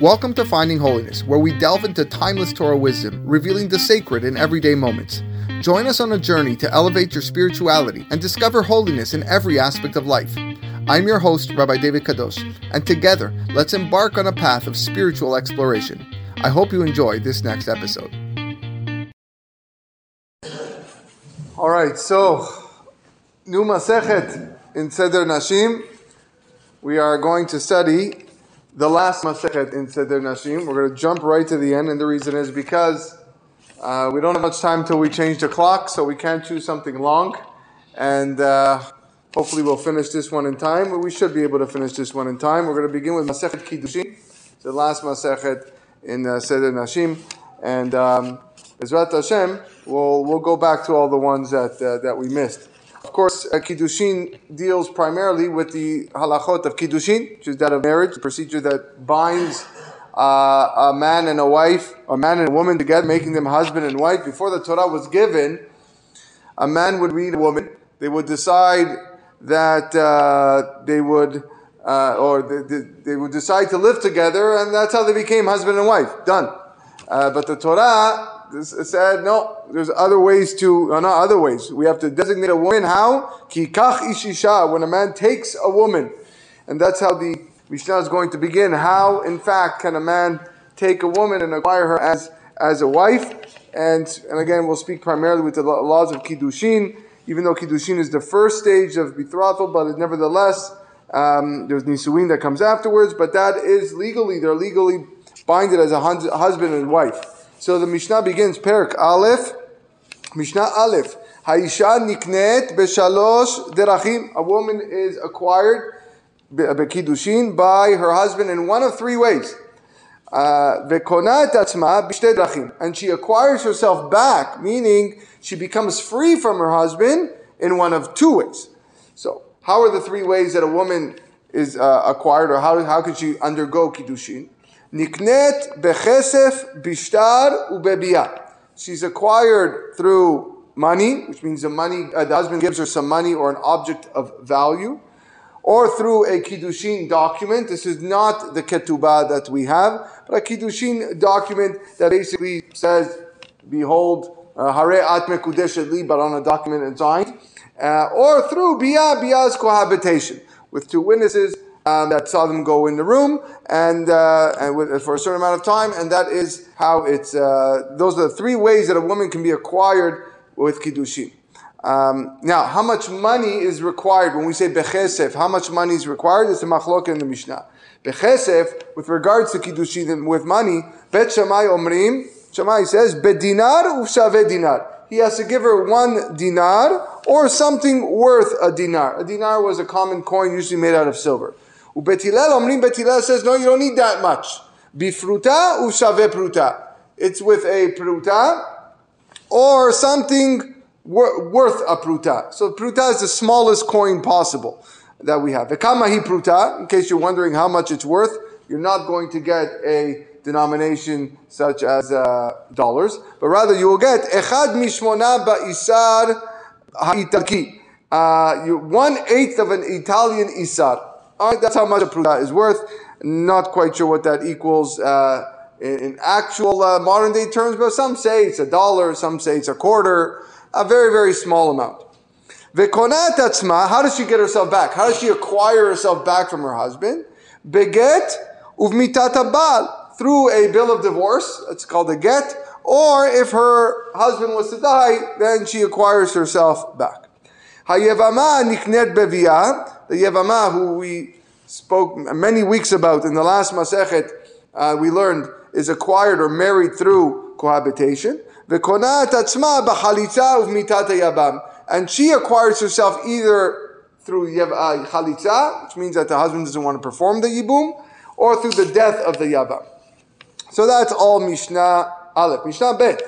Welcome to Finding Holiness, where we delve into timeless Torah wisdom, revealing the sacred in everyday moments. Join us on a journey to elevate your spirituality and discover holiness in every aspect of life. I'm your host, Rabbi David Kadosh, and together, let's embark on a path of spiritual exploration. I hope you enjoy this next episode. All right, so, new Masechet in Seder Nashim. We are going to study the last Masechet in Seder Nashim. We're going to jump right to the end, and the reason is because uh, we don't have much time till we change the clock, so we can't choose something long. And uh, hopefully we'll finish this one in time, but we should be able to finish this one in time. We're going to begin with Masechet Kiddushin, the last Masechet in uh, Seder Nashim. And um, Hashem, we'll, we'll go back to all the ones that, uh, that we missed. Of course, uh, Kiddushin deals primarily with the halachot of Kiddushin, which is that of marriage, the procedure that binds uh, a man and a wife, a man and a woman together, making them husband and wife. Before the Torah was given, a man would meet a woman. They would decide that uh, they would, uh, or they, they, would decide to live together, and that's how they became husband and wife. Done. Uh, but the Torah said, no, there's other ways to, uh, not other ways. We have to designate a woman. How? Kikach ishisha, when a man takes a woman. And that's how the Mishnah is going to begin. How, in fact, can a man take a woman and acquire her as, as a wife? And, and again, we'll speak primarily with the laws of Kiddushin, even though Kiddushin is the first stage of betrothal, but nevertheless, um, there's Nisuin that comes afterwards, but that is legally, they're legally binded as a husband and wife. So the Mishnah begins, Perek Aleph, Mishnah Aleph. Haisha niknet beshalosh derachim. A woman is acquired bekidushin by her husband in one of three ways. Uh. And she acquires herself back, meaning she becomes free from her husband in one of two ways. So, how are the three ways that a woman is uh, acquired, or how, how can she undergo kiddushin? Niknet bechesef bishtar ubebiyah. She's acquired through money, which means the money, uh, the husband gives her some money or an object of value, or through a kiddushin document. This is not the ketubah that we have, but a kiddushin document that basically says, "Behold, uh, hare at mekudeshet li," but on a document and signed, uh, or through biyah, biyah's cohabitation with two witnesses um, that saw them go in the room and, uh, and with, for a certain amount of time, and that is how it's. Uh, those are the three ways that a woman can be acquired with kiddushin. Um, now, how much money is required when we say bechesef? How much money is required? It's a machlok in the Mishnah. Bechesef, with regards to kiddushin with money, bet Shammai omrim. Shammai says bedinar uvshave dinar. He has to give her one dinar or something worth a dinar. A dinar was a common coin usually made out of silver. Uveit Hillel omrim Beit Hillel says, no, you don't need that much. Bifruta ushave pruta. It's with a pruta or something worth a pruta. So pruta is the smallest coin possible that we have. Vekamahi pruta, in case you're wondering how much it's worth, you're not going to get a denomination such as uh, dollars, but rather you will get echad mishmona ba'isar ha'italki. Uh, one eighth of an Italian isar. All right, that's how much a pruta is worth. Not quite sure what that equals uh, in, in, actual uh, modern day terms, but some say it's a dollar, some say it's a quarter, a very, very small amount. Vekonat atzma, how does she get herself back? How does she acquire herself back from her husband? Beget uvmitat bal, through a bill of divorce, it's called a get, or if her husband was to die, then she acquires herself back. Hayevama niknet beviyah, the Yevama, who we spoke many weeks about in the last Masechet, uh, we learned is acquired or married through cohabitation. And she acquires herself either through uh, chalitza, which means that the husband doesn't want to perform the yibum, or through the death of the yavam. So that's all Mishnah Aleph. Mishnah Bet.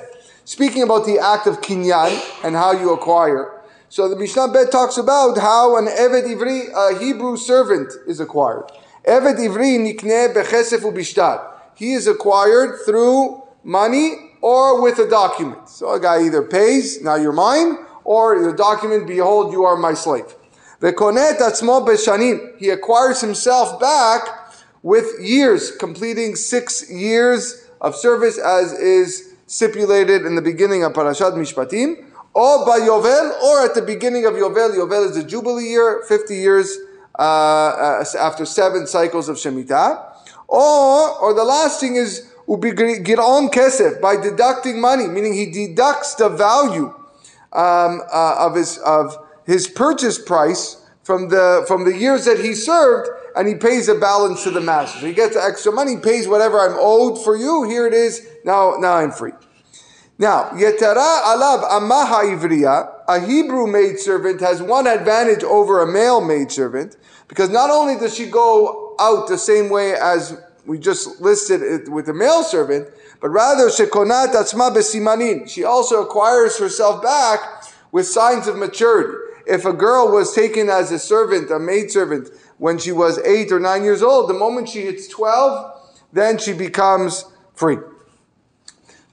Speaking about the act of kinyan and how you acquire, so the Mishnah Bet talks about how an Eved Ivri, a Hebrew servant, is acquired. Eved Ivri nikne bechesef ubishtar. He is acquired through money or with a document. So a guy either pays, now you're mine, or the document, behold, you are my slave. Vekonet atzmo beshanim. He acquires himself back with years, completing six years of service as is stipulated in the beginning of Parashat Mishpatim, or by Yovel, or at the beginning of Yovel. Yovel is the Jubilee year, 50 years uh, uh, after seven cycles of Shemitah. Or, or the last thing is on kesef, by deducting money, meaning he deducts the value um, uh, of, his, of his purchase price from the, from the years that he served, and he pays a balance to the master. So he gets extra money, pays whatever I'm owed for you, here it is, now, now I'm free. Now, Yetara Alab Amaha Ivriya, a Hebrew maidservant, has one advantage over a male maidservant, because not only does she go out the same way as we just listed it with the male servant, but rather Shekonat Atzma Besimanin. She also acquires herself back with signs of maturity. If a girl was taken as a servant, a maidservant, when she was eight or nine years old, the moment she hits 12, then she becomes free.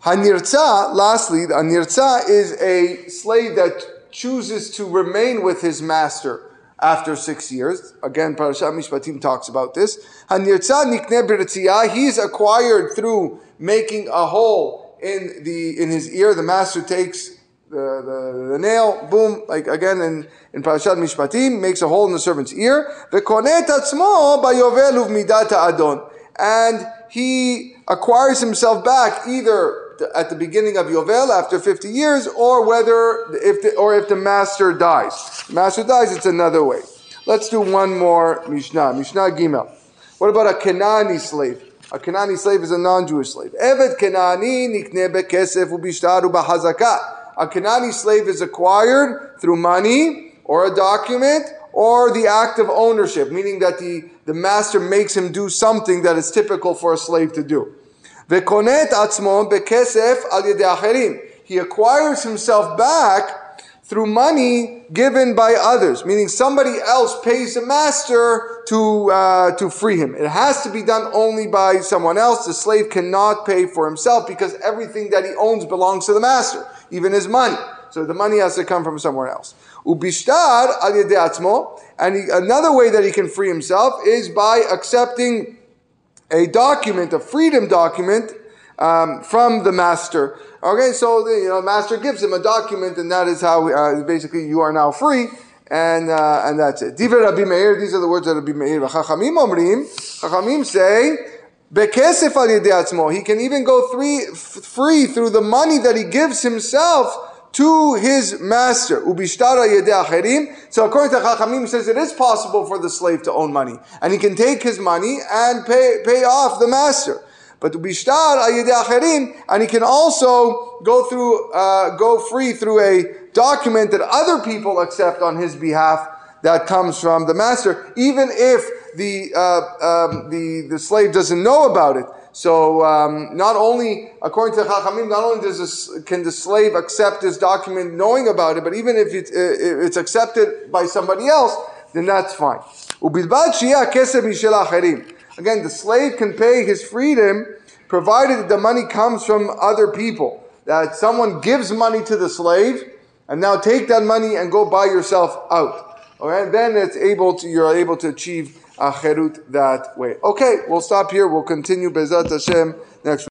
Hanirza, lastly, a nirza is a slave that chooses to remain with his master after six years. Again, Parashat Mishpatim talks about this. Hanirza nikne he's acquired through making a hole in the in his ear. The master takes the, the, the nail, boom, like again in, in Parashat Mishpatim, makes a hole in the servant's ear. And he acquires himself back either at the beginning of Yovel after 50 years, or whether if the, or if the master dies. The master dies, it's another way. Let's do one more Mishnah. Mishnah Gimel. What about a Kenani slave? A Kenani slave is a non-Jewish slave. Eved Kenani nikne bekesef ubishtaru bahazaka. A Kenani slave is acquired through money or a document or the act of ownership, meaning that the, the master makes him do something that is typical for a slave to do. Bekesef al acherim. He acquires himself back through money given by others, meaning somebody else pays the master to, uh, to free him. It has to be done only by someone else. The slave cannot pay for himself because everything that he owns belongs to the master, even his money. So the money has to come from somewhere else. Ubishtar al and he, another way that he can free himself is by accepting a document, a freedom document um, from the master. Okay, so the you know, master gives him a document, and that is how uh, basically you are now free, and uh, and that's it. Divrei Rabbi Meir. These are the words of Rabbi Meir. Chachamim omrim. Chachamim say. Al He can even go free, free through the money that he gives himself to his master. So according to Chachamim, says it is possible for the slave to own money, and he can take his money and pay pay off the master. But ubishtar acherim, and he can also go through uh, go free through a document that other people accept on his behalf that comes from the master, even if the uh, um, the the slave doesn't know about it. So um, not only, according to Chachamim, not only does this, can the slave accept this document knowing about it, but even if, uh, if it's accepted by somebody else, then that's fine. Again, the slave can pay his freedom provided that the money comes from other people. That someone gives money to the slave, and now take that money and go buy yourself out. Okay, then it's able to you're able to achieve acherut that way. Okay, we'll stop here. We'll continue B'ezrat Hashem next.